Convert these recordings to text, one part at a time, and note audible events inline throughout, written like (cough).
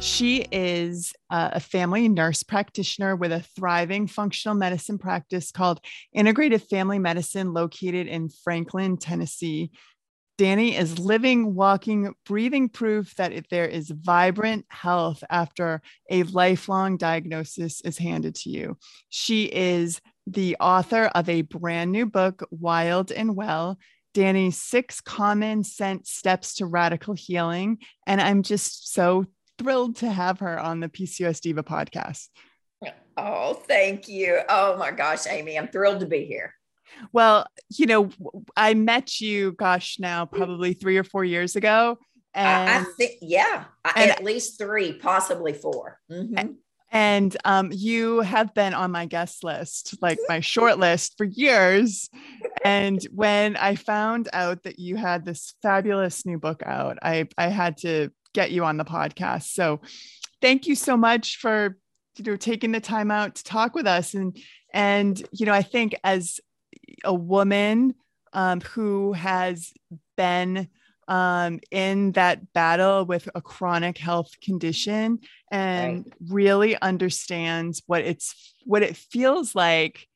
She is a family nurse practitioner with a thriving functional medicine practice called Integrative Family Medicine, located in Franklin, Tennessee. Dani is living, walking, breathing proof that there is vibrant health after a lifelong diagnosis is handed to you. She is the author of a brand new book, Wild and Well Dani's six common sense steps to radical healing. And I'm just so thrilled to have her on the PCOS Diva podcast. Oh, thank you. Oh my gosh, Amy, I'm thrilled to be here. Well, you know, I met you, gosh, now probably three or four years ago. And I, I think, yeah, and, at least three, possibly 4 mm-hmm. And um, you have been on my guest list, like my short list for years. (laughs) And when I found out that you had this fabulous new book out, I, I had to get you on the podcast. So thank you so much for you know taking the time out to talk with us. And and you know, I think as a woman um, who has been um, in that battle with a chronic health condition and right. really understands what it's what it feels like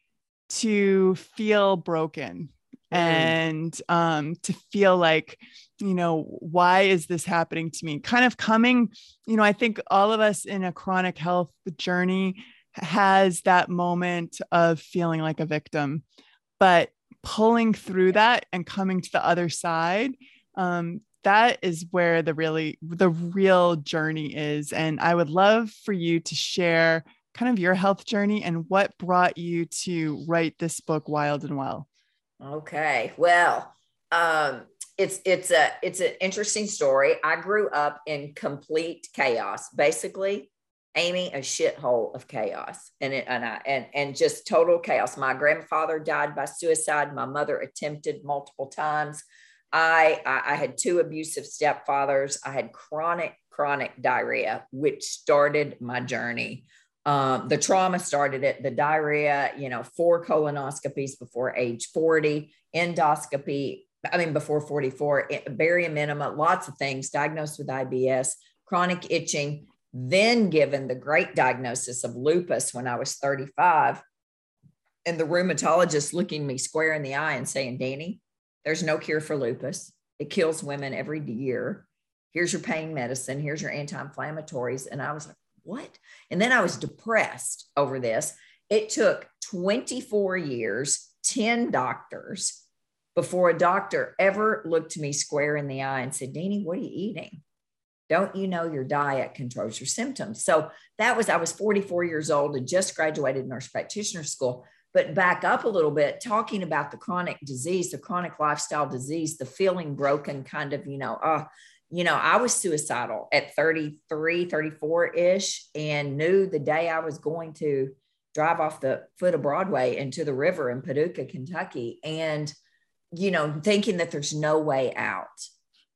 to feel broken. And um, to feel like you know why is this happening to me? Kind of coming you know i think all of us in a chronic health journey has that moment of feeling like a victim but pulling through that and coming to the other side um, that is where the really the real journey is and i would love for you to share kind of your health journey and what brought you to write this book wild and well okay well um, it's it's a it's an interesting story i grew up in complete chaos basically amy a shithole of chaos and it, and I, and and just total chaos my grandfather died by suicide my mother attempted multiple times I, I, had two abusive stepfathers. I had chronic, chronic diarrhea, which started my journey. Um, the trauma started it, the diarrhea, you know, four colonoscopies before age 40, endoscopy, I mean, before 44, barium enema, lots of things, diagnosed with IBS, chronic itching, then given the great diagnosis of lupus when I was 35. And the rheumatologist looking me square in the eye and saying, Dani, there's no cure for lupus. It kills women every year. Here's your pain medicine. Here's your anti inflammatories. And I was like, what? And then I was depressed over this. It took 24 years, 10 doctors before a doctor ever looked me square in the eye and said, Dani, what are you eating? Don't you know your diet controls your symptoms? So that was, I was 44 years old and just graduated nurse practitioner school but back up a little bit talking about the chronic disease the chronic lifestyle disease the feeling broken kind of you know uh you know i was suicidal at 33 34 ish and knew the day i was going to drive off the foot of broadway into the river in paducah kentucky and you know thinking that there's no way out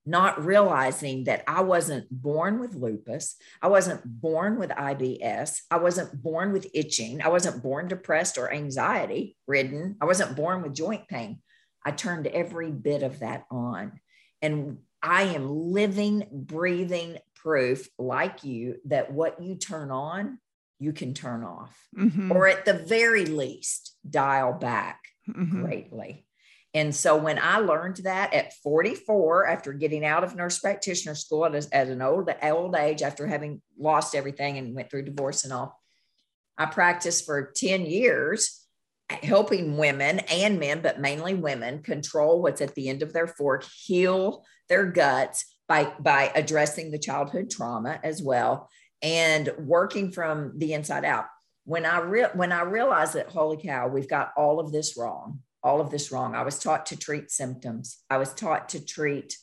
not realizing that I wasn't born with lupus. I wasn't born with IBS. I wasn't born with itching. I wasn't born depressed or anxiety ridden. I wasn't born with joint pain. I turned every bit of that on. And I am living, breathing proof, like you, that what you turn on, you can turn off, mm-hmm. or at the very least, dial back mm-hmm. greatly. And so when I learned that at 44, after getting out of nurse practitioner school at, a, at an old, old age, after having lost everything and went through divorce and all, I practiced for 10 years helping women and men, but mainly women, control what's at the end of their fork, heal their guts by, by addressing the childhood trauma as well, and working from the inside out. When I re- when I realized that, holy cow, we've got all of this wrong all of this wrong. I was taught to treat symptoms. I was taught to treat,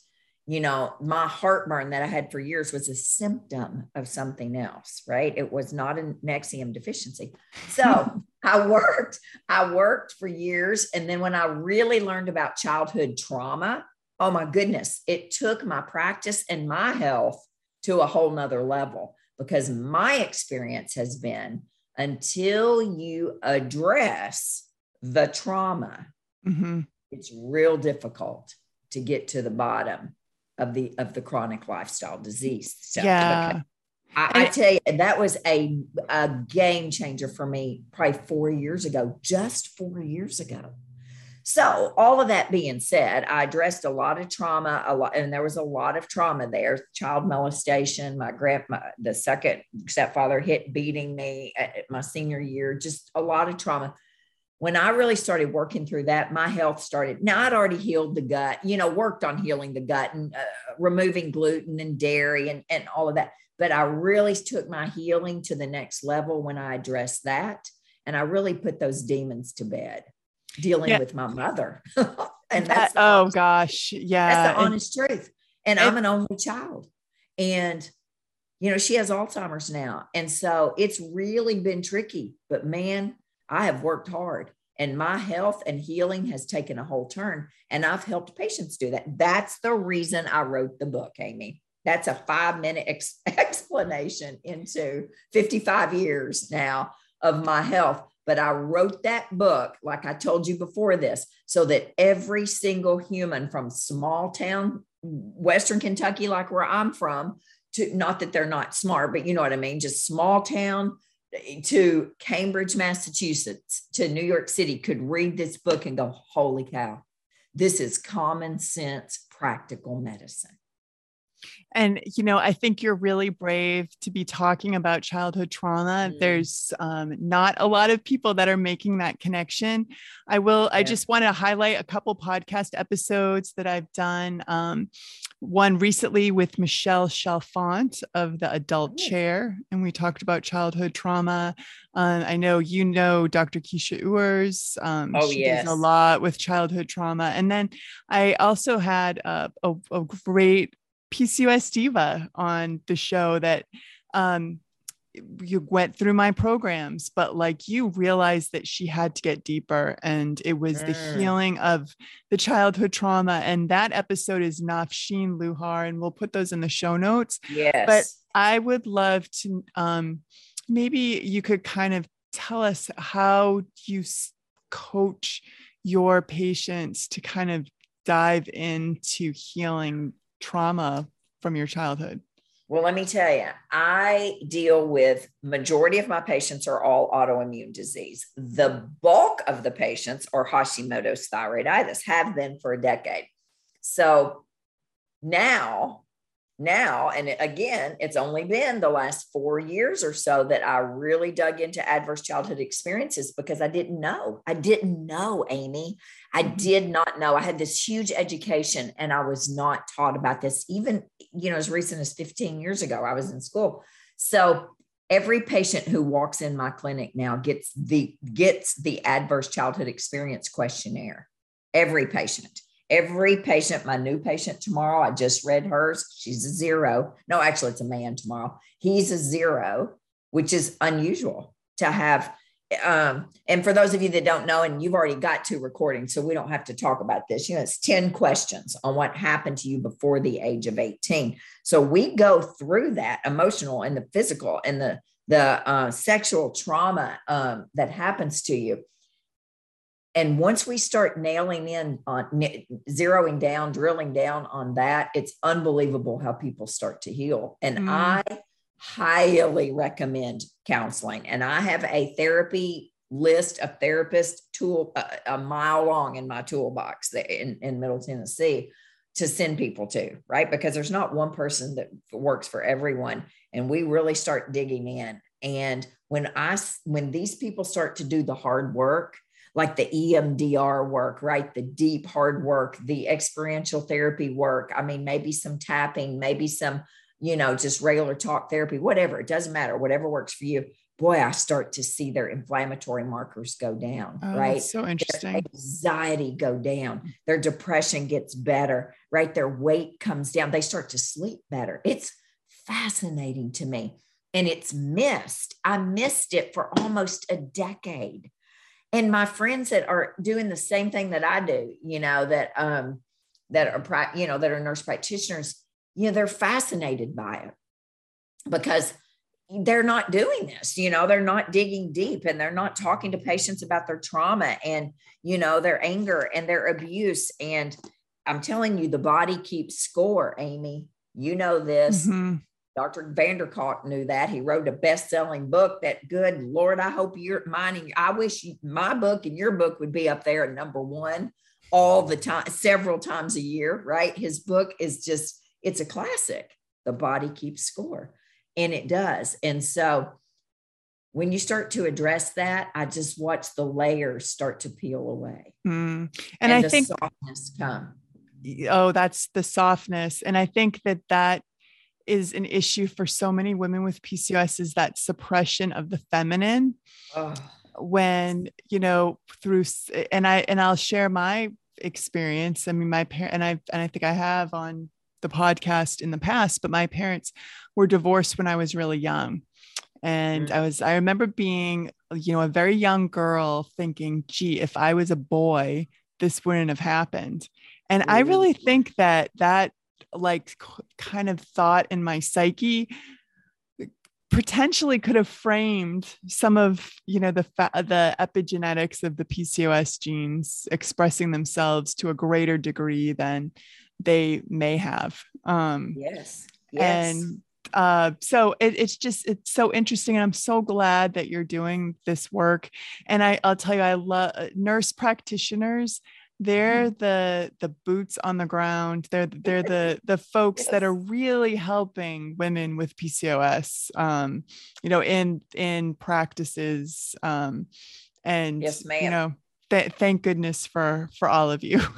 you know, my heartburn that I had for years was a symptom of something else, right? It was not an Nexium deficiency. So (laughs) I worked, I worked for years. And then when I really learned about childhood trauma, oh my goodness, it took my practice and my health to a whole nother level because my experience has been until you address the trauma mm-hmm. it's real difficult to get to the bottom of the of the chronic lifestyle disease stuff. Yeah. I, I, tell you, that was a, a game changer for me probably four years ago, just four years ago. So, all of that being said, I addressed a lot of trauma, a lot, and there was a lot of trauma there. Child molestation, my grandma, the second stepfather hit beating me at my senior year, just a lot of trauma when I really started working through that, my health started. Now I'd already healed the gut, you know, worked on healing the gut and uh, removing gluten and dairy and, and all of that. But I really took my healing to the next level when I addressed that. And I really put those demons to bed dealing yeah. with my mother. (laughs) and that's, oh honest, gosh. Yeah. That's the honest and, truth. And, and I'm an only child. And, you know, she has Alzheimer's now. And so it's really been tricky. But man, I have worked hard and my health and healing has taken a whole turn. And I've helped patients do that. That's the reason I wrote the book, Amy. That's a five minute ex- (laughs) explanation into 55 years now of my health. But I wrote that book, like I told you before this, so that every single human from small town, Western Kentucky, like where I'm from, to not that they're not smart, but you know what I mean, just small town to Cambridge, Massachusetts, to New York City could read this book and go, holy cow, this is common sense, practical medicine. And, you know, I think you're really brave to be talking about childhood trauma. Mm. There's um, not a lot of people that are making that connection. I will, yeah. I just want to highlight a couple podcast episodes that I've done. Um, one recently with Michelle Chalfant of the Adult oh. Chair, and we talked about childhood trauma. Um, I know you know Dr. Keesha Ewers. Um, oh, she yes. does a lot with childhood trauma. And then I also had a, a, a great PCOS diva on the show that um, you went through my programs, but like you realized that she had to get deeper, and it was mm. the healing of the childhood trauma. And that episode is Nafsheen Luhar, and we'll put those in the show notes. Yes. But I would love to um, maybe you could kind of tell us how you coach your patients to kind of dive into healing trauma from your childhood? Well, let me tell you, I deal with majority of my patients are all autoimmune disease. The bulk of the patients are Hashimoto's thyroiditis, have been for a decade. So now now and again it's only been the last four years or so that i really dug into adverse childhood experiences because i didn't know. I didn't know amy. I mm-hmm. did not know. I had this huge education and i was not taught about this even you know as recent as 15 years ago i was in school. So every patient who walks in my clinic now gets the gets the adverse childhood experience questionnaire. Every patient every patient, my new patient tomorrow, I just read hers. She's a zero. No, actually, it's a man tomorrow. He's a zero, which is unusual to have. um, and for those of you that don't know, and you've already got two recordings, so we don't have to talk about this. You know, it's 10 questions on what happened to you before the age of 18. So we go through that emotional and the physical and the the uh, sexual trauma um, that happens to you. And once we start nailing in on zeroing down, drilling down on that, it's unbelievable how people start to heal. And mm. I highly recommend counseling. And I have a therapy list of therapist tool a, a mile long in my toolbox in, in Middle Tennessee to send people to, right? Because there's not one person that works for everyone. And we really start digging in. And when I when these people start to do the hard work, like the EMDR work, right? The deep hard work, the experiential therapy work. I mean, maybe some tapping, maybe some you know, just regular talk therapy, whatever, it doesn't matter, whatever works for you. Boy, I start to see their inflammatory markers go down, oh, right? so interesting. Their anxiety go down, their depression gets better, right? Their weight comes down, they start to sleep better. It's fascinating to me. And it's missed. I missed it for almost a decade. And my friends that are doing the same thing that I do, you know, that um that are you know that are nurse practitioners you know, they're fascinated by it because they're not doing this you know they're not digging deep and they're not talking to patients about their trauma and you know their anger and their abuse. And i'm telling you the body keeps score amy. You know this. Mm-hmm. Dr van der kolk knew that he wrote a best-selling book that good lord i hope you're mining i wish you, my book and your book would be up there at number one all the time several times a year right his book is just it's a classic. The body keeps score, and it does. And so when you start to address that, I just watch the layers start to peel away. Mm. And, and, I think softness come. Oh, that's the softness. And I think that that is an issue for so many women with PCOS is that suppression of the feminine. Oh. When, you know, through and I and I'll share my experience. I mean, my parent and I and I think I have on the podcast in the past, but my parents were divorced when I was really young. And mm-hmm. I was, I remember being, you know, a very young girl thinking, gee, if I was a boy, this wouldn't have happened. And mm-hmm. I really think that that like kind of thought in my psyche potentially could have framed some of you know the fa- the epigenetics of the PCOS genes expressing themselves to a greater degree than they may have. Um, yes. Yes. And uh, so it, it's just it's so interesting, and I'm so glad that you're doing this work. And I, I'll tell you, I love uh, nurse practitioners. They're mm-hmm. the the boots on the ground. They're they're (laughs) the the folks yes. that are really helping women with PCOS. Um, you know, in in practices. Um, and yes, ma'am. you know, th- thank goodness for for all of you. (laughs)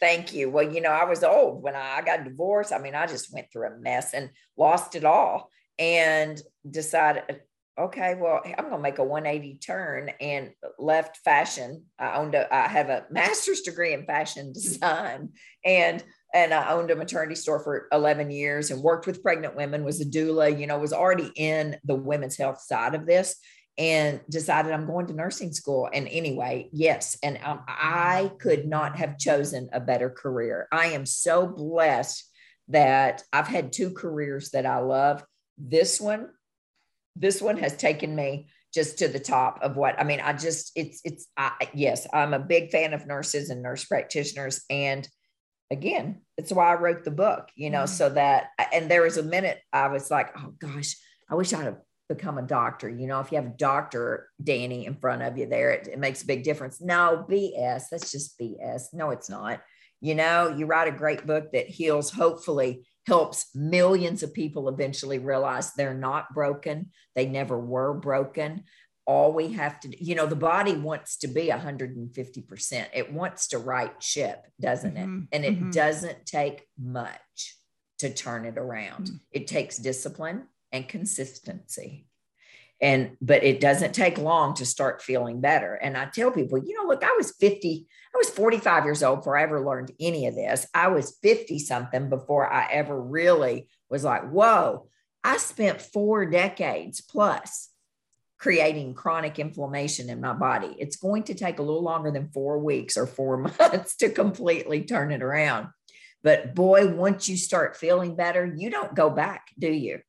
Thank you. Well, you know, I was old when I got divorced. I mean, I just went through a mess and lost it all and decided, okay, well, I'm going to make a 180 turn and left fashion. I owned a, I have a (laughs) master's degree in fashion design and, and I owned a maternity store for 11 years and worked with pregnant women, was a doula, you know, was already in the women's health side of this and decided I'm going to nursing school. And anyway, yes, and um, I could not have chosen a better career. I am so blessed that I've had two careers that I love. This one, this one has taken me just to the top of what I mean. I just it's it's I, yes, I'm a big fan of nurses and nurse practitioners, and again, it's why I wrote the book. You know, mm-hmm. so that and there was a minute I was like, oh gosh, I wish I'd have become a doctor. You know, if you have Dr. Dani in front of you there, it, it, makes a big difference. No, BS. That's just BS. No, it's not. You know, you write a great book that heals, hopefully helps millions of people eventually realize they're not broken. They never were broken. All we have to, you know, the body wants to be 150%. It wants to right ship, doesn't mm-hmm. it? And it mm-hmm. doesn't take much to turn it around. Mm-hmm. It takes discipline and consistency and but it doesn't take long to start feeling better and i tell people you know look i was 50 i was 45 years old before i ever learned any of this i was 50 something before i ever really was like whoa i spent four decades plus creating chronic inflammation in my body. It's going to take a little longer than four weeks or four (laughs) months to completely turn it around. But boy, once you start feeling better, you don't go back, do you?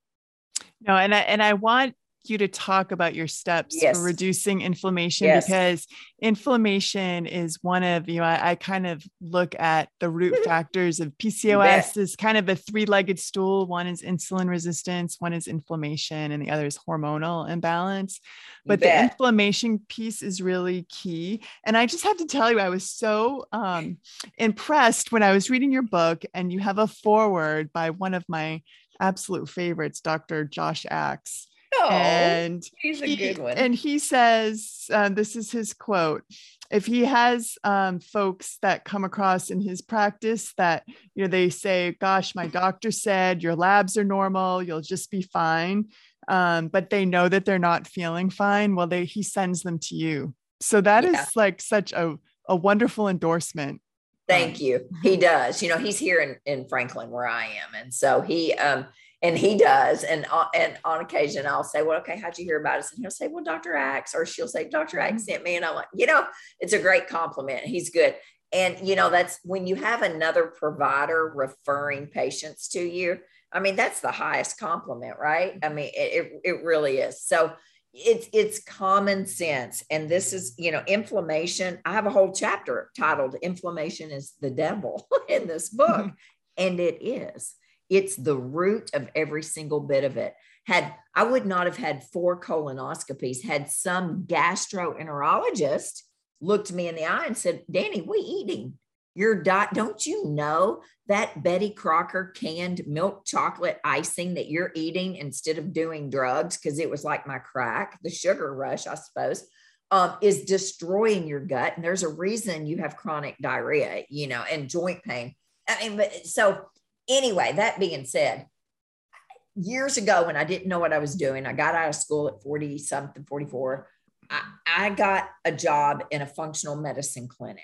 No, and I and I want you to talk about your steps yes. for reducing inflammation yes. because inflammation is one of you know I, I, kind of look at the root (laughs) factors of pcos as kind of a three-legged stool. One is insulin resistance one is inflammation and the other is hormonal imbalance. But the inflammation piece is really key. And i just have to tell you i was so um, impressed when i was reading your book and you have a foreword by one of my absolute favorites dr josh axe Oh, and he's a he, good one. And he says, uh, this is his quote. If he has um, folks that come across in his practice that, you know, they say, gosh, my doctor said your labs are normal, you'll just be fine. Um, but they know that they're not feeling fine. Well, they, he sends them to you. So that yeah. is like such a, a wonderful endorsement Thank um, you. He does. You know, he's here in, in Franklin where I am. And so he um and he does. And, uh, and on occasion, I'll say, Well, okay, how'd you hear about us? And he'll say, Well, Dr. Axe, or she'll say, Dr. Axe mm-hmm. sent me. And I'm like, You know, it's a great compliment. He's good. And, you know, that's when you have another provider referring patients to you. I mean, that's the highest compliment, right? I mean, it, it, really is. So, it's it's common sense and this is you know inflammation i have a whole chapter titled inflammation is the devil (laughs) in this book (laughs) and it is it's the root of every single bit of it. Had I would not have had four colonoscopies had some gastroenterologist looked me in the eye and said, Dani, we eating your diet. Don't you know that Betty Crocker canned milk chocolate icing that you're eating instead of doing drugs? Because it was like my crack, the sugar rush, I suppose, um, is destroying your gut. And there's a reason you have chronic diarrhea, you know, and joint pain. I mean, but so Anyway, that being said, years ago when I didn't know what I was doing, I got out of school at 40 something, 44. I, I got a job in a functional medicine clinic.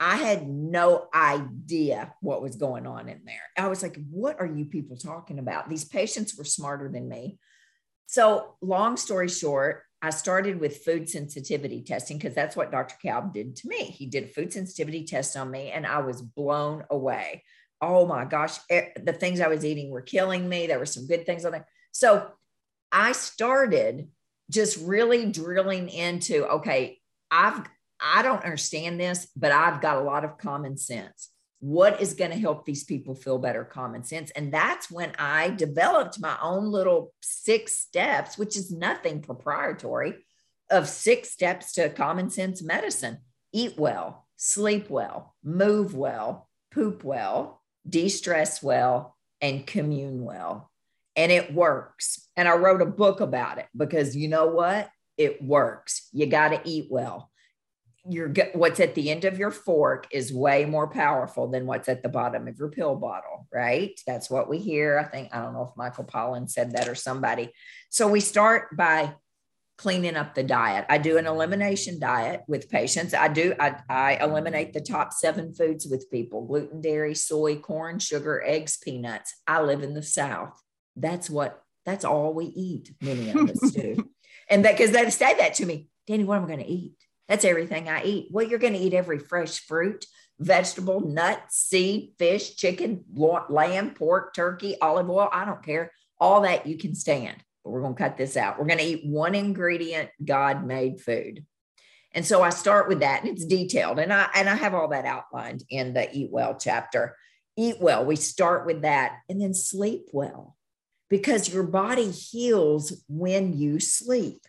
I had no idea what was going on in there. I was like, what are you people talking about? These patients were smarter than me. So, long story short, I started with food sensitivity testing because that's what Dr. Kalb did to me. He did a food sensitivity test on me, and I was blown away oh my gosh, eh, the things I was eating were killing me. There were some good things on there. So I started just really drilling into okay, I've I don't understand this, but I've got a lot of common sense. What is going to help these people feel better common sense? And that's when I developed my own little six steps, which is nothing proprietary, of six steps to common sense medicine. Eat well, sleep well, move well, poop well, de stress well, and commune well. And it works. And I wrote a book about it because you know what? It works. You got to eat well. Your what's at the end of your fork is way more powerful than what's at the bottom of your pill bottle, right? That's what we hear. I think I don't know if Michael Pollan said that or somebody. So we start by cleaning up the diet. I do an elimination diet with patients. I do, I, I eliminate the top seven foods with people gluten, dairy, soy, corn, sugar, eggs, peanuts. I live in the South. That's what, that's all we eat. Many of us do. (laughs) And that, because they say that to me, Dani, what am I going to eat? That's everything I eat. Well, you're going to eat every fresh fruit, vegetable, nut, seed, fish, chicken, lamb, pork, turkey, olive oil. I don't care. All that you can stand but we're going to cut this out. We're going to eat one ingredient God made food. And so I start with that and it's detailed and I and I have all that outlined in the eat well chapter. Eat well, we start with that and then sleep well because your body heals when you sleep.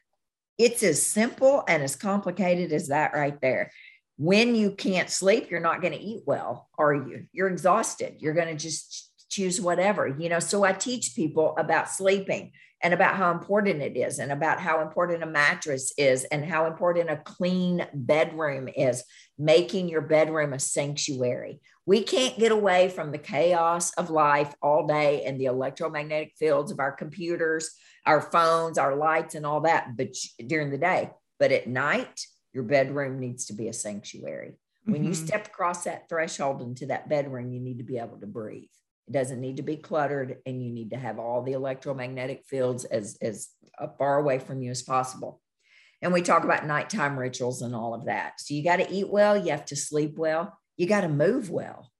It's as simple and as complicated as that right there. When you can't sleep, you're not going to eat well, are you? You're exhausted. You're going to just choose whatever, you know. So I teach people about sleeping and about how important it is and about how important a mattress is and how important a clean bedroom is making your bedroom a sanctuary we can't get away from the chaos of life all day and the electromagnetic fields of our computers our phones our lights and all that but during the day but at night your bedroom needs to be a sanctuary when mm-hmm. you step across that threshold into that bedroom you need to be able to breathe it doesn't need to be cluttered, and you need to have all the electromagnetic fields as, as uh, far away from you as possible. And we talk about nighttime rituals and all of that. So you got to eat well, you have to sleep well, you got to move well,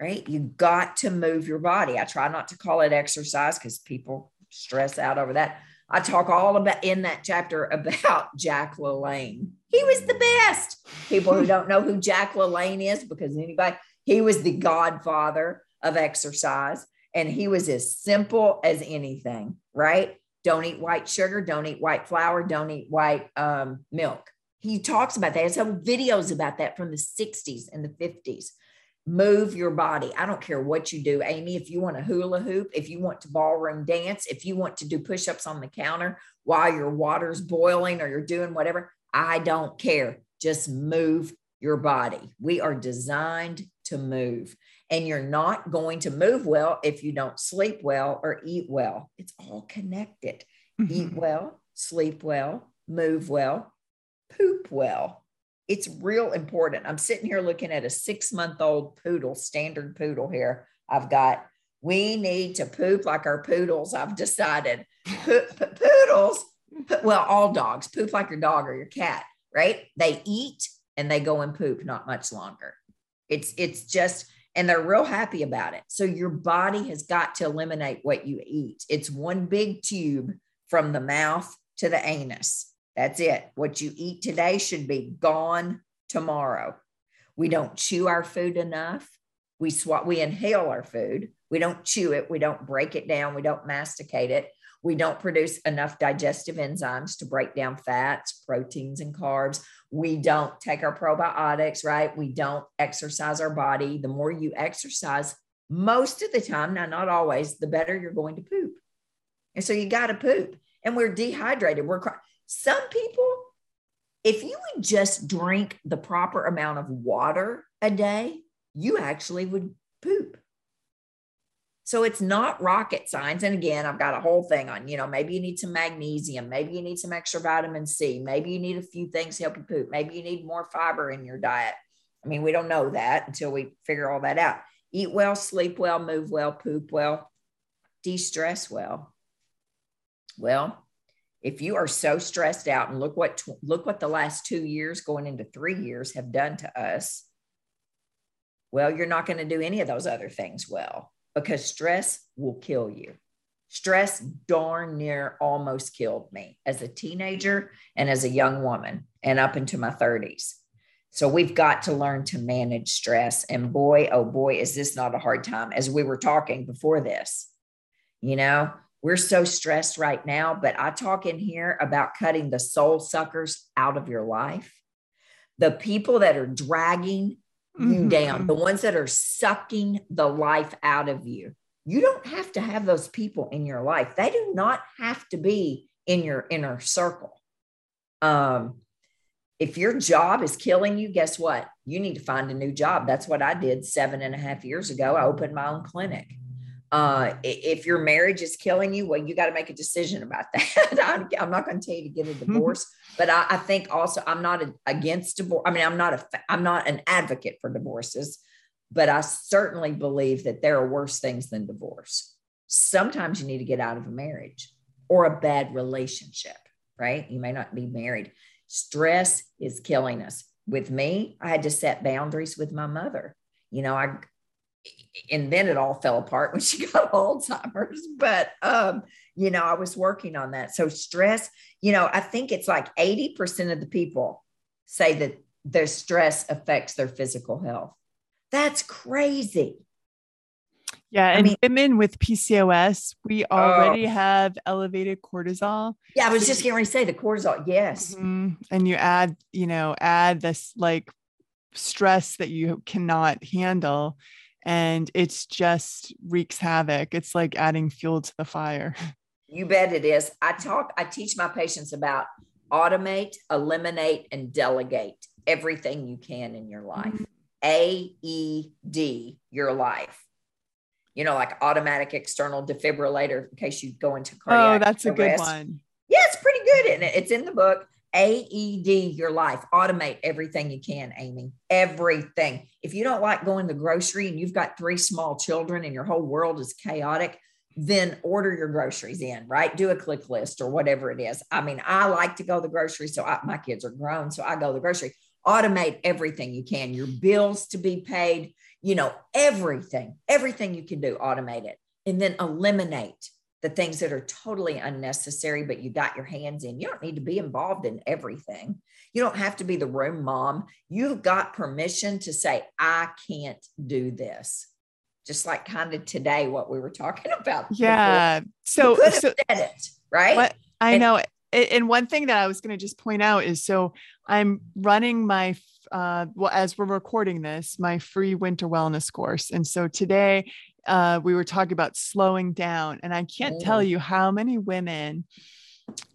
right? You got to move your body. I try not to call it exercise because people stress out over that. I talk all about in that chapter (laughs) about Jack LaLanne. He was the best. People who (laughs) don't know who Jack LaLanne is, because anybody, he was the godfather of exercise. And he was as simple as anything, right? Don't eat white sugar, don't eat white flour, don't eat white um, milk. He talks about that. He has some videos about that from the 60s and the 50s. Move your body. I don't care what you do, Amy. If you want to hula hoop, if you want to ballroom dance, if you want to do push ups on the counter while your water's boiling or you're doing whatever, I don't care. Just move your body. We are designed to move. And you're not going to move well if you don't sleep well or eat well. It's all connected. Mm-hmm. Eat well, sleep well, move well, poop well. It's real important. I'm sitting here looking at a six month old poodle, standard poodle here. I've got, we need to poop like our poodles. I've decided po- poodles, well, all dogs poop like your dog or your cat, right? They eat and they go and poop not much longer. It's, it's just, and they're real happy about it. So your body has got to eliminate what you eat. It's one big tube from the mouth to the anus. That's it. What you eat today should be gone tomorrow. We don't chew our food enough. We swat, we inhale our food. We don't chew it. We don't break it down. We don't masticate it. We don't produce enough digestive enzymes to break down fats, proteins, and carbs. We don't take our probiotics, right? We don't exercise our body. The more you exercise, most of the time, now not always, the better you're going to poop. And so you got to poop. And we're dehydrated. We're some people, if you would just drink the proper amount of water a day, you actually would poop. So it's not rocket science. And again, I've got a whole thing on, you know, maybe you need some magnesium, maybe you need some extra vitamin C, maybe you need a few things to help you poop, maybe you need more fiber in your diet. I mean, we don't know that until we figure all that out. Eat well, sleep well, move well, poop well, de stress well. Well, if you are so stressed out and look what look what the last 2 years going into 3 years have done to us well you're not going to do any of those other things well because stress will kill you. Stress darn near almost killed me as a teenager and as a young woman and up into my 30s. So we've got to learn to manage stress. And boy, oh boy, is this not a hard time as we were talking before this. You know, we're so stressed right now, but I talk in here about cutting the soul suckers out of your life. The people that are dragging mm-hmm. you down, the ones that are sucking the life out of you. You don't have to have those people in your life. They do not have to be in your inner circle. Um, if your job is killing you, guess what? You need to find a new job. That's what I did seven and a half years ago. I opened my own clinic. Uh, if your marriage is killing you, well, you got to make a decision about (laughs) that. I'm not going to tell you to get a divorce, but I, I, think also I'm not a, against divorce. I mean, I'm not a, I'm not an advocate for divorces, but I certainly believe that there are worse things than divorce. Sometimes you need to get out of a marriage or a bad relationship, right? You may not be married. Stress is killing us. With me, I had to set boundaries with my mother. You know, I and then it all fell apart when she (laughs) got Alzheimer's. But um, you know, I was working on that. So stress, you know, I think it's like 80% of the people say that their stress affects their physical health. That's crazy. Yeah, and I mean, women with PCOS, we already uh, have elevated cortisol. Yeah, I was just getting ready to say the cortisol. Yes, mm-hmm. and you add, you know, add this like stress that you cannot handle, and it's just wreaks havoc. It's like adding fuel to the fire. (laughs) You bet it is. I talk, I teach my patients about automate, eliminate, and delegate everything you can in your life. Mm-hmm. A E D, your life. You know, like automatic external defibrillator in case you go into cardiac. Oh, that's arrest. a good one. Yeah, it's pretty good. And it's in the book. AED your life. Automate everything you can, Amy. Everything. If you don't like going to the grocery and you've got three small children and your whole world is chaotic, then order your groceries in, right? Do a click list or whatever it is. I mean, I like to go to the grocery. So I, my kids are grown. So I go to the grocery. Automate everything you can, your bills to be paid, you know, everything, everything you can do, automate it. And then eliminate the things that are totally unnecessary, but you got your hands in. You don't need to be involved in everything. You don't have to be the room mom. You've got permission to say, I can't do this. Just like kind of today, what we were talking (laughs) about. Yeah. Before. So, you so, said it, right? What, I and, know. And one thing that I was going to just point out is so I'm running my uh, well, as we're recording this, my free winter wellness course. And so today uh, we were talking about slowing down. And I can't tell you how many women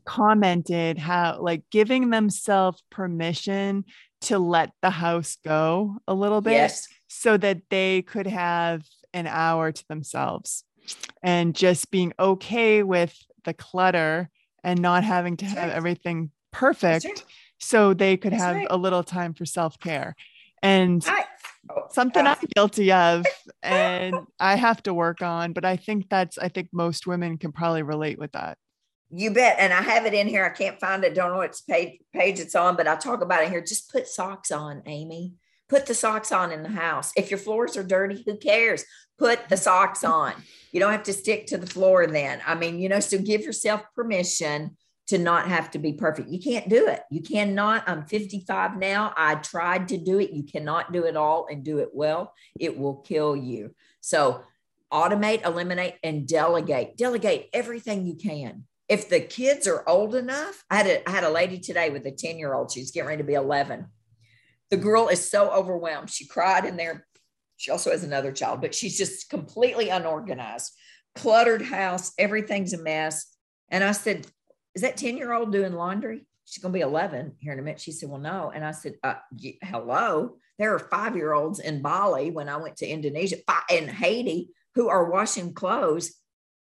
commented how, like, giving themselves permission to let the house go a little bit yes. so that they could have an hour to themselves and just being okay with the clutter and not having to That's have right. everything perfect so they could That's have right. a little time for self-care and I, something uh, I'm guilty of and I have to work on, but I think that's, I think most women can probably relate with that. You bet. And I have it in here. I can't find it. Don't know what page, page it's on, but I talk about it here. Just put socks on, Amy. Put the socks on in the house. If your floors are dirty, who cares? Put the socks on. You don't have to stick to the floor then. I mean, you know, so give yourself permission to not have to be perfect. You can't do it. You cannot. I'm 55 now. I tried to do it. You cannot do it all and do it well. It will kill you. So automate, eliminate, and delegate. Delegate everything you can. If the kids are old enough, I had a, I had a lady today with a 10 year old. She's getting ready to be 11. The girl is so overwhelmed. She cried in there. She also has another child, but she's just completely unorganized, cluttered house. Everything's a mess. And I said, is that 10 year old doing laundry? She's going to be 11 here in a minute. She said, well, no. And I said, uh, hello. There are five year olds in Bali when I went to Indonesia in Haiti who are washing clothes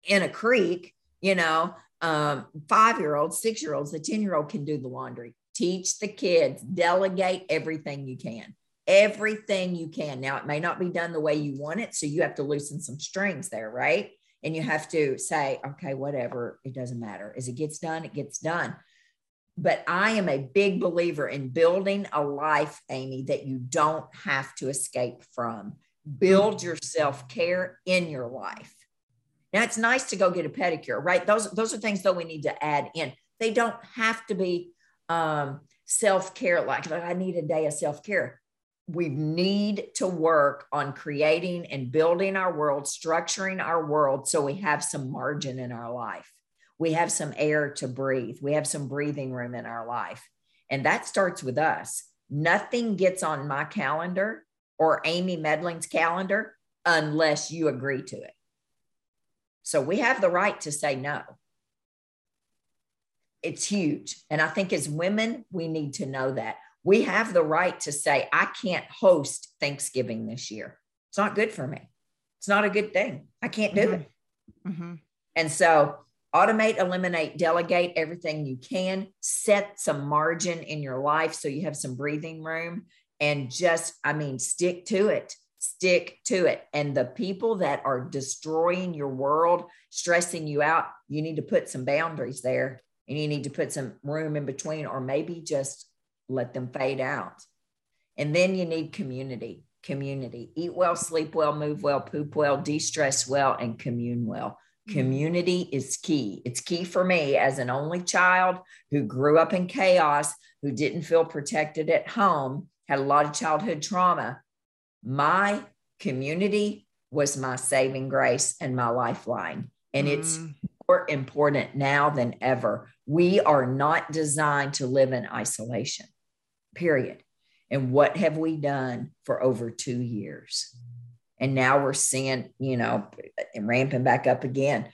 in a creek, you know, um, five year olds, six year olds, the 10 year old can do the laundry. Teach the kids, delegate everything you can, everything you can. Now, it may not be done the way you want it. So you have to loosen some strings there, right? And you have to say, okay, whatever, it doesn't matter. As it gets done, it gets done. But I am a big believer in building a life, Amy, that you don't have to escape from. Build your self care in your life. Now, it's nice to go get a pedicure, right? Those, those are things, though, we need to add in. They don't have to be um, self care, like, like I need a day of self care we need to work on creating and building our world, structuring our world so we have some margin in our life. We have some air to breathe. We have some breathing room in our life. And that starts with us. Nothing gets on my calendar or Amy Medling's calendar unless you agree to it. So we have the right to say no. It's huge. And I think as women, we need to know that we have the right to say, I can't host Thanksgiving this year. It's not good for me. It's not a good thing. I can't do mm-hmm. it. Mm-hmm. And so, automate, eliminate, delegate everything you can, set some margin in your life so you have some breathing room, and just, I mean, stick to it. Stick to it. And the people that are destroying your world, stressing you out, you need to put some boundaries there and you need to put some room in between, or maybe just let them fade out. And then you need community, community. Eat well, sleep well, move well, poop well, de stress well, and commune well. Mm-hmm. Community is key. It's key for me as an only child who grew up in chaos, who didn't feel protected at home, had a lot of childhood trauma. My community was my saving grace and my lifeline. And mm. it's more important now than ever. We are not designed to live in isolation period. And what have we done for over two years? And now we're seeing, you know, ramping back up again.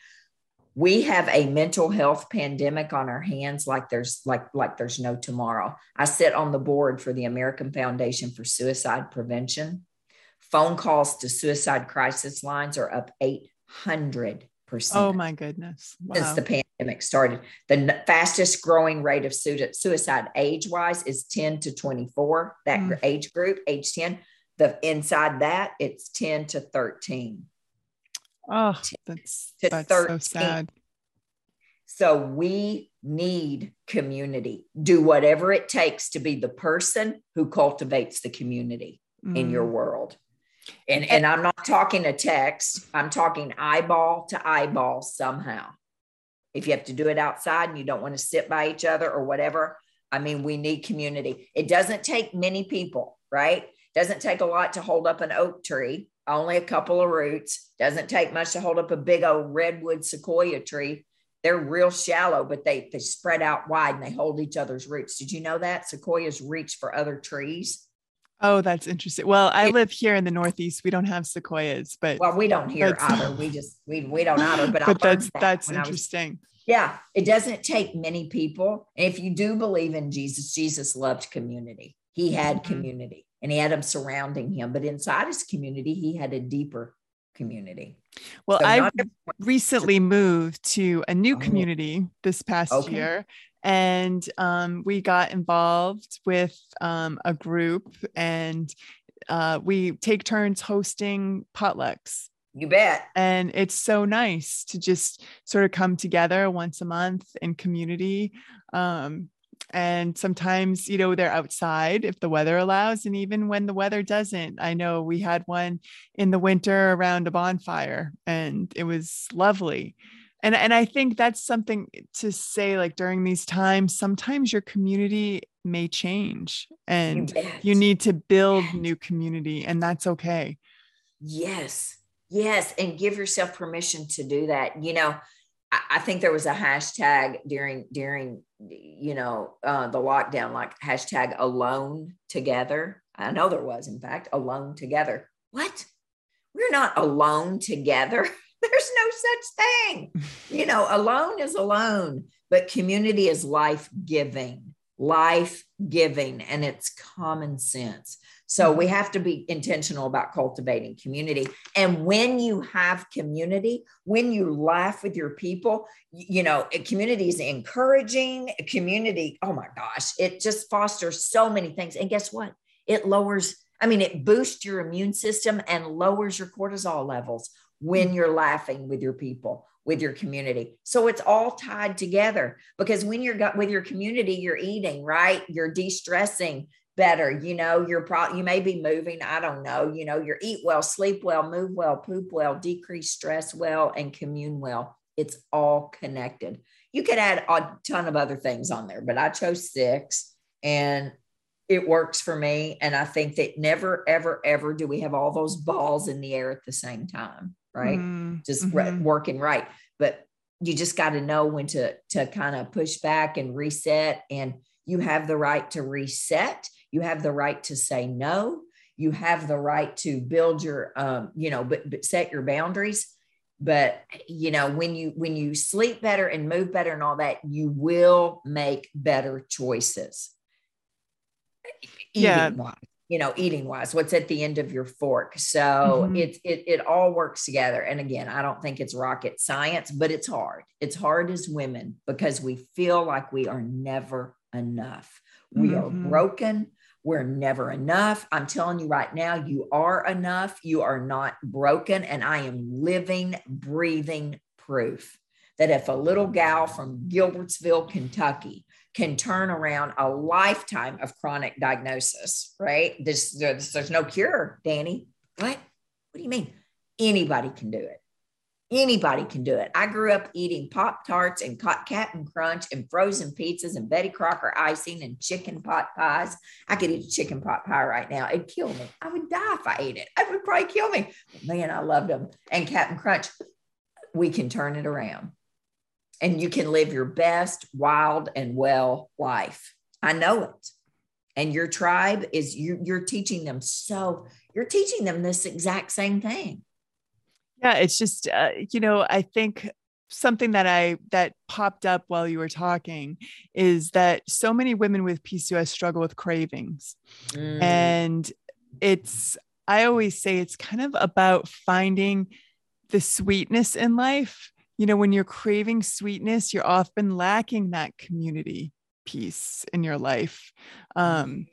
We have a mental health pandemic on our hands like there's like like there's no tomorrow. I sit on the board for the American Foundation for Suicide Prevention. Phone calls to suicide crisis lines are up 800 percent. Oh my goodness! Wow. Since the pandemic started, the fastest growing rate of suicide age wise is 10 to 24. That mm. age group, age 10. The inside that it's 10 to 13. Oh, that's that's 13. so sad. So we need community. Do whatever it takes to be the person who cultivates the community mm. in your mm. world. And and I'm not talking a text, I'm talking eyeball to eyeball somehow. If you have to do it outside and you don't want to sit by each other or whatever, I mean, we need community. It doesn't take many people, right? Doesn't take a lot to hold up an oak tree, only a couple of roots. Doesn't take much to hold up a big old redwood sequoia tree. They're real shallow, but they they spread out wide and they hold each other's roots. Did you know that sequoias reach for other trees? Oh, that's interesting. Well, I live here in the Northeast. We don't have sequoias, but well, we don't here either. We just we we don't either. (laughs) But but that's that that's interesting. Was, yeah, it doesn't take many people. And if you do believe in Jesus, Jesus loved community. He had mm-hmm. community and he had them surrounding him. But inside his community, he had a deeper community. Well, so I recently moved to a new oh. community this past okay. year. And um, we got involved with um, a group and uh, we take turns hosting potlucks. You bet. And it's so nice to just sort of come together once a month in community. Um, and sometimes you know they're outside if the weather allows and even when the weather doesn't i know we had one in the winter around a bonfire and it was lovely and and i think that's something to say like during these times sometimes your community may change and you, you need to build new community and that's okay yes yes and give yourself permission to do that you know I think there was a hashtag during during you know uh, the lockdown, like hashtag alone together. I know there was, in fact, alone together. What? We're not alone together. (laughs) There's no such thing. You know, alone is alone, but community is life giving, life giving, and it's common sense. So we mm-hmm. have to be intentional about cultivating community. And when you have community, when you laugh with your people, you know, community is encouraging. Community, oh my gosh, it just fosters so many things. And guess what? It lowers, I mean, it boosts your immune system and lowers your cortisol levels when you're laughing with your people with your community. So it's all tied together because when you're with your community, you're eating, right? You're de-stressing, better you know you're pro you may be moving i don't know you know you're eat well sleep well move well poop well decrease stress well and commune well it's all connected you could add a ton of other things on there but i chose six and it works for me and i think that never ever ever do we have all those balls in the air at the same time right mm-hmm. just mm-hmm. working right but you just got to know when to to kind of push back and reset and you have the right to reset you have the right to say no. You have the right to build your, um, you know, but, but set your boundaries. But you know, when you when you sleep better and move better and all that, you will make better choices. yeah. Wise, you know, eating wise, what's at the end of your fork. So mm-hmm. it, it it all works together. And again, I don't think it's rocket science, but it's hard. It's hard as women because we feel like we are never enough. We mm-hmm. are broken. We're never enough. I'm telling you right now, you are enough. You are not broken. And I am living, breathing proof that if a little gal from Gilbertsville, Kentucky can turn around a lifetime of chronic diagnosis, right? This, there's, there's no cure, Dani. What? What do you mean? Anybody can do it. Anybody can do it. I grew up eating Pop Tarts and Captain Crunch and frozen pizzas and Betty Crocker icing and chicken pot pies. I could eat a chicken pot pie right now. It'd kill me. I would die if I ate it. It would probably kill me. Man, I loved them. And Captain Crunch, we can turn it around and you can live your best, wild, and well life. I know it. And your tribe is you, you're teaching them so, you're teaching them this exact same thing yeah, it's just uh, you know, I think something that I that popped up while you were talking is that so many women with PCOS struggle with cravings. Mm. And it's I always say it's kind of about finding the sweetness in life. You know, when you're craving sweetness, you're often lacking that community piece in your life. Um,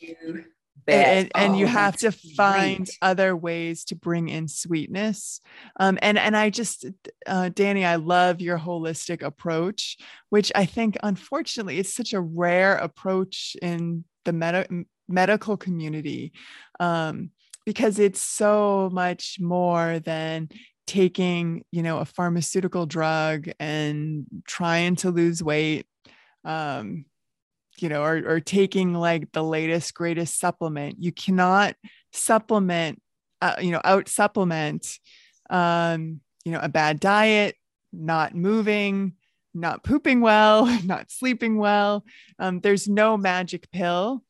and, and oh, you have to find great. other ways to bring in sweetness um, and and i just uh, dani i love your holistic approach which i think unfortunately is such a rare approach in the med- medical community um, because it's so much more than taking you know a pharmaceutical drug and trying to lose weight um, you know, or, or taking like the latest, greatest supplement. You cannot supplement, uh, you know, out supplement, um, you know, a bad diet, not moving, not pooping well, (laughs) not sleeping well. Um, there's no magic pill.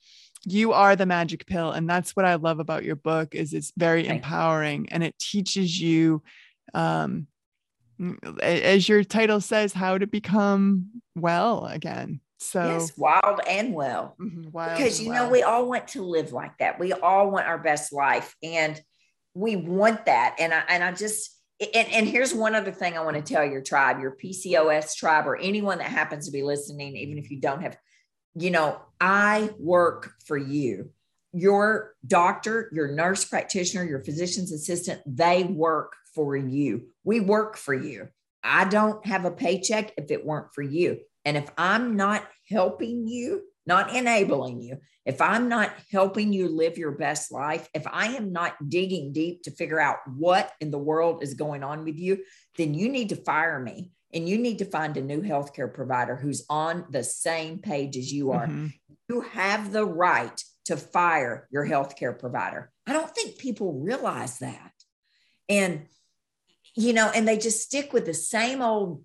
You are the magic pill. And that's what I love about your book is it's very empowering and it teaches you, um, as your title says, how to become well again. So yes, wild and well. Mm-hmm, wild because you well. know we all want to live like that. We all want our best life, and we want that. And I and I just and, and here's one other thing I want to tell your tribe, your PCOS tribe, or anyone that happens to be listening, even if you don't have, you know, I work for you. Your doctor, your nurse practitioner, your physician's assistant, they work for you. We work for you. I don't have a paycheck if it weren't for you. And if I'm not helping you, not enabling you, if I'm not helping you live your best life, if I am not digging deep to figure out what in the world is going on with you, then you need to fire me and you need to find a new healthcare provider who's on the same page as you are. Mm-hmm. You have the right to fire your healthcare provider. I don't think people realize that. And, you know, and they just stick with the same old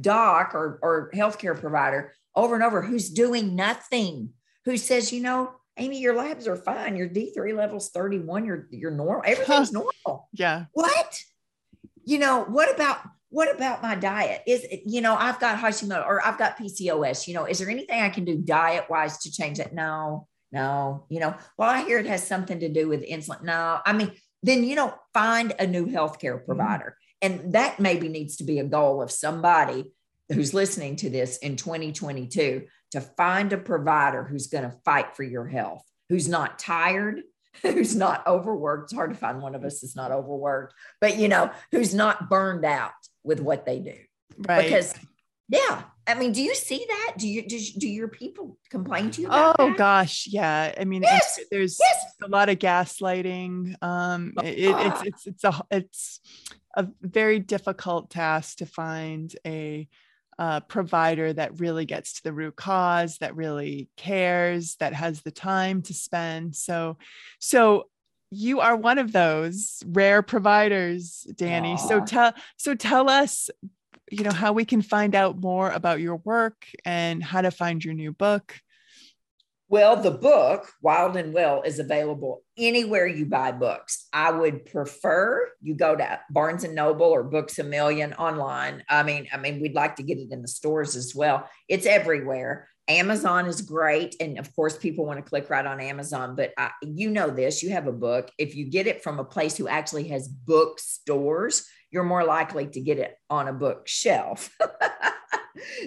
doc or, or healthcare provider over and over who's doing nothing, who says, you know, Amy, your labs are fine. Your D3 level's 31. You're you're normal. Everything's normal. Yeah. What? You know, what about what about my diet? Is it, you know, I've got Hashimoto or I've got PCOS. You know, is there anything I can do diet wise to change that? No, no. You know, well, I hear it has something to do with insulin. No, I mean, then you know, find a new healthcare mm-hmm. And that maybe needs to be a goal of somebody who's listening to this in 2022 to find a provider who's going to fight for your health, who's not tired, (laughs) who's not overworked. It's hard to find one of us that's not overworked, but you know, who's not burned out with what they do. Right. Because yeah, I mean, do you see that? Do you do, do your people complain to you? oh that? gosh, yeah. I mean, yes, there's yes. a lot of gaslighting. Um, it, it's it's it's a it's a very difficult task to find a uh, provider that really gets to the root cause, that really cares, that has the time to spend. So, so you are one of those rare providers, Dani. Aww. So tell so tell us, you know, how we can find out more about your work and how to find your new book. Well, the book, Wild and Well, is available anywhere you buy books. I would prefer you go to Barnes and Noble or Books a Million online. I mean, I mean, we'd like to get it in the stores as well. It's everywhere. Amazon is great. And of course, people want to click right on Amazon, but I, you know this you have a book. If you get it from a place who actually has bookstores, you're more likely to get it on a bookshelf. (laughs)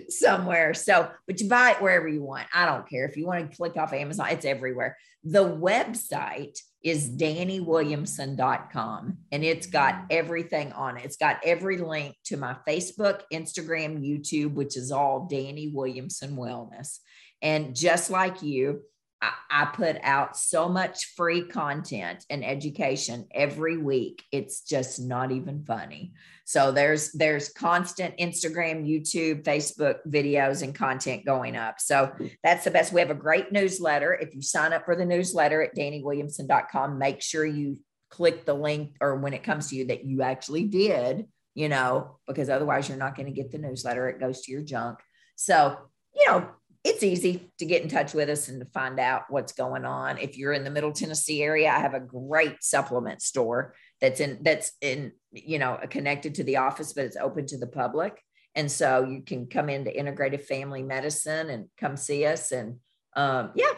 somewhere. So, but you buy it wherever you want. I don't care. If you want to click off Amazon, it's everywhere. The website is daniwilliamson.com and it's got mm. everything on it. It's got every link to my Facebook, Instagram, YouTube, which is all Dani Williamson Wellness. And just like you, I, put out so much free content and education every week. It's just not even funny. So there's there's constant Instagram, YouTube, Facebook videos and content going up. So that's the best. We have a great newsletter. If you sign up for the newsletter at daniwilliamson.com, make sure you click the link or when it comes to you that you actually did, you know, because otherwise you're not going to get the newsletter. It goes to your junk. So, you know, it's easy to get in touch with us and to find out what's going on. If you're in the Middle Tennessee area, I have a great supplement store that's in that's in you know connected to the office, but it's open to the public. And so you can come into integrative family medicine and come see us. And um, yeah,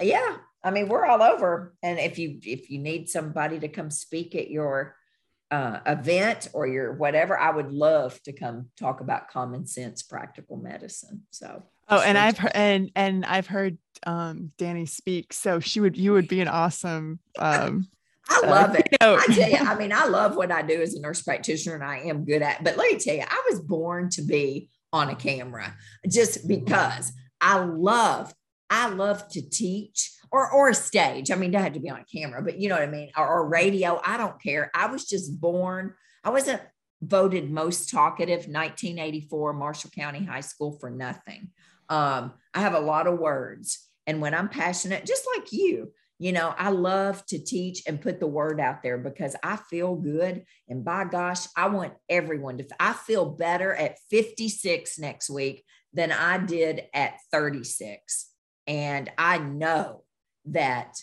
yeah. I mean, we're all over. And if you if you need somebody to come speak at your uh, event or your whatever, I would love to come talk about common sense practical medicine. So Oh, and I've heard and and I've heard um Dani speak. So she would you would be an awesome um I uh, love uh, it. You know. I tell you, I (laughs) mean, I love what I do as a nurse practitioner and I am good at. But let me tell you, I was born to be on a camera just because I love, I love to teach or or a stage. I mean, don't have to be on camera, but you know what I mean, or, or radio. I don't care. I was just born. I wasn't voted most talkative 1984 Marshall County High School for nothing. Um, I have a lot of words, and when I'm passionate, just like you, you know, I love to teach and put the word out there because I feel good. And by gosh, I want everyone to, I feel better at 56 next week than I did at 36. And I know that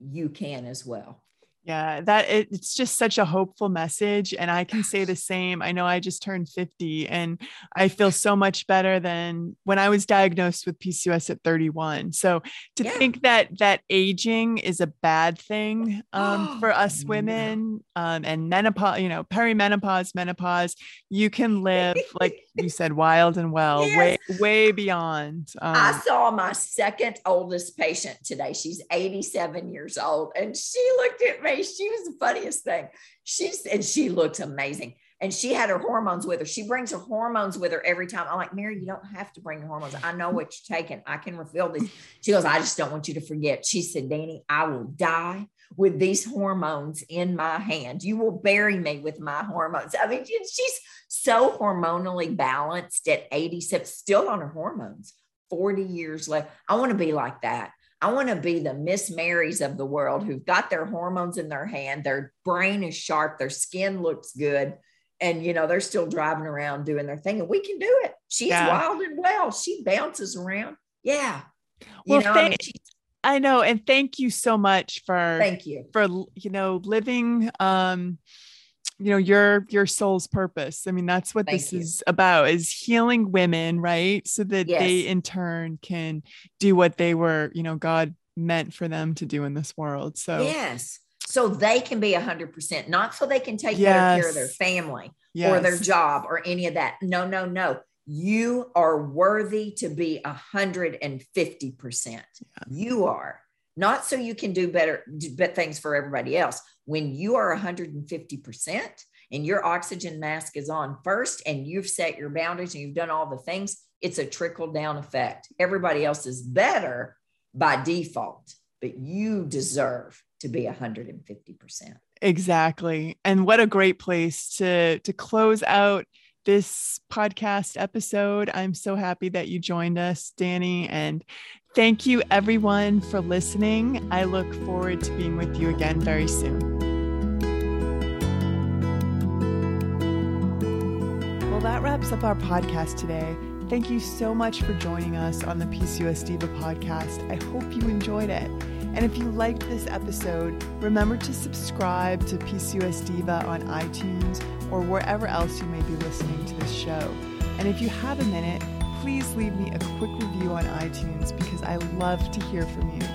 you can as well. Yeah, that it, it's just such a hopeful message. And I can say the same. I know I just turned 50 and I feel so much better than when I was diagnosed with PCOS at 31. So to yeah. think that that aging is a bad thing um, (gasps) for us women um, and menopause, you know, perimenopause, menopause, you can live, like you said, wild and well, yes. way, way beyond. Um, I saw my second oldest patient today. She's 87 years old and she looked at me she was the funniest thing. She's and she looks amazing. And she had her hormones with her. She brings her hormones with her every time. I'm like, Mary, you don't have to bring your hormones. I know what you're taking. I can refill these. She goes, I just don't want you to forget. She said, Dani, I will die with these hormones in my hand. You will bury me with my hormones. I mean, she's so hormonally balanced at 87, still on her hormones, 40 years left. I want to be like that. I want to be the Miss Marys of the world who've got their hormones in their hand, their brain is sharp, their skin looks good, and you know they're still driving around doing their thing, and we can do it. She's yeah. wild and well. She bounces around. Yeah. You well, know, thank, I, mean, I know, and thank you so much for thank you for you know living um you know your your soul's purpose i mean that's what Thank this you. is about is healing women right so that yes. they in turn can do what they were you know god meant for them to do in this world so yes so they can be 100% not so they can take yes. better care of their family yes. or their job or any of that no no no you are worthy to be 150% yeah. you are not so you can do better do things for everybody else when you are 150% and your oxygen mask is on first and you've set your boundaries and you've done all the things, it's a trickle down effect. Everybody else is better by default, but you deserve to be 150%. Exactly. And what a great place to to close out this podcast episode. I'm so happy that you joined us, Dani, and thank you everyone for listening. I look forward to being with you again very soon. Well, that wraps up our podcast today. Thank you so much for joining us on the PCOS Diva podcast. I hope you enjoyed it. And if you liked this episode, remember to subscribe to PCOS Diva on iTunes or wherever else you may be listening to this show. And if you have a minute, please leave me a quick review on iTunes because I love to hear from you.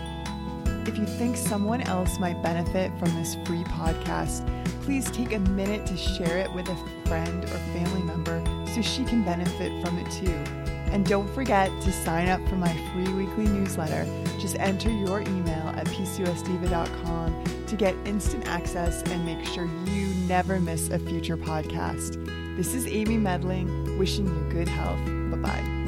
If you think someone else might benefit from this free podcast, please take a minute to share it with a friend or family member so she can benefit from it too. And don't forget to sign up for my free weekly newsletter. Just enter your email at pcosdiva.com to get instant access and make sure you never miss a future podcast. This is Amy Medling, wishing you good health. Bye bye.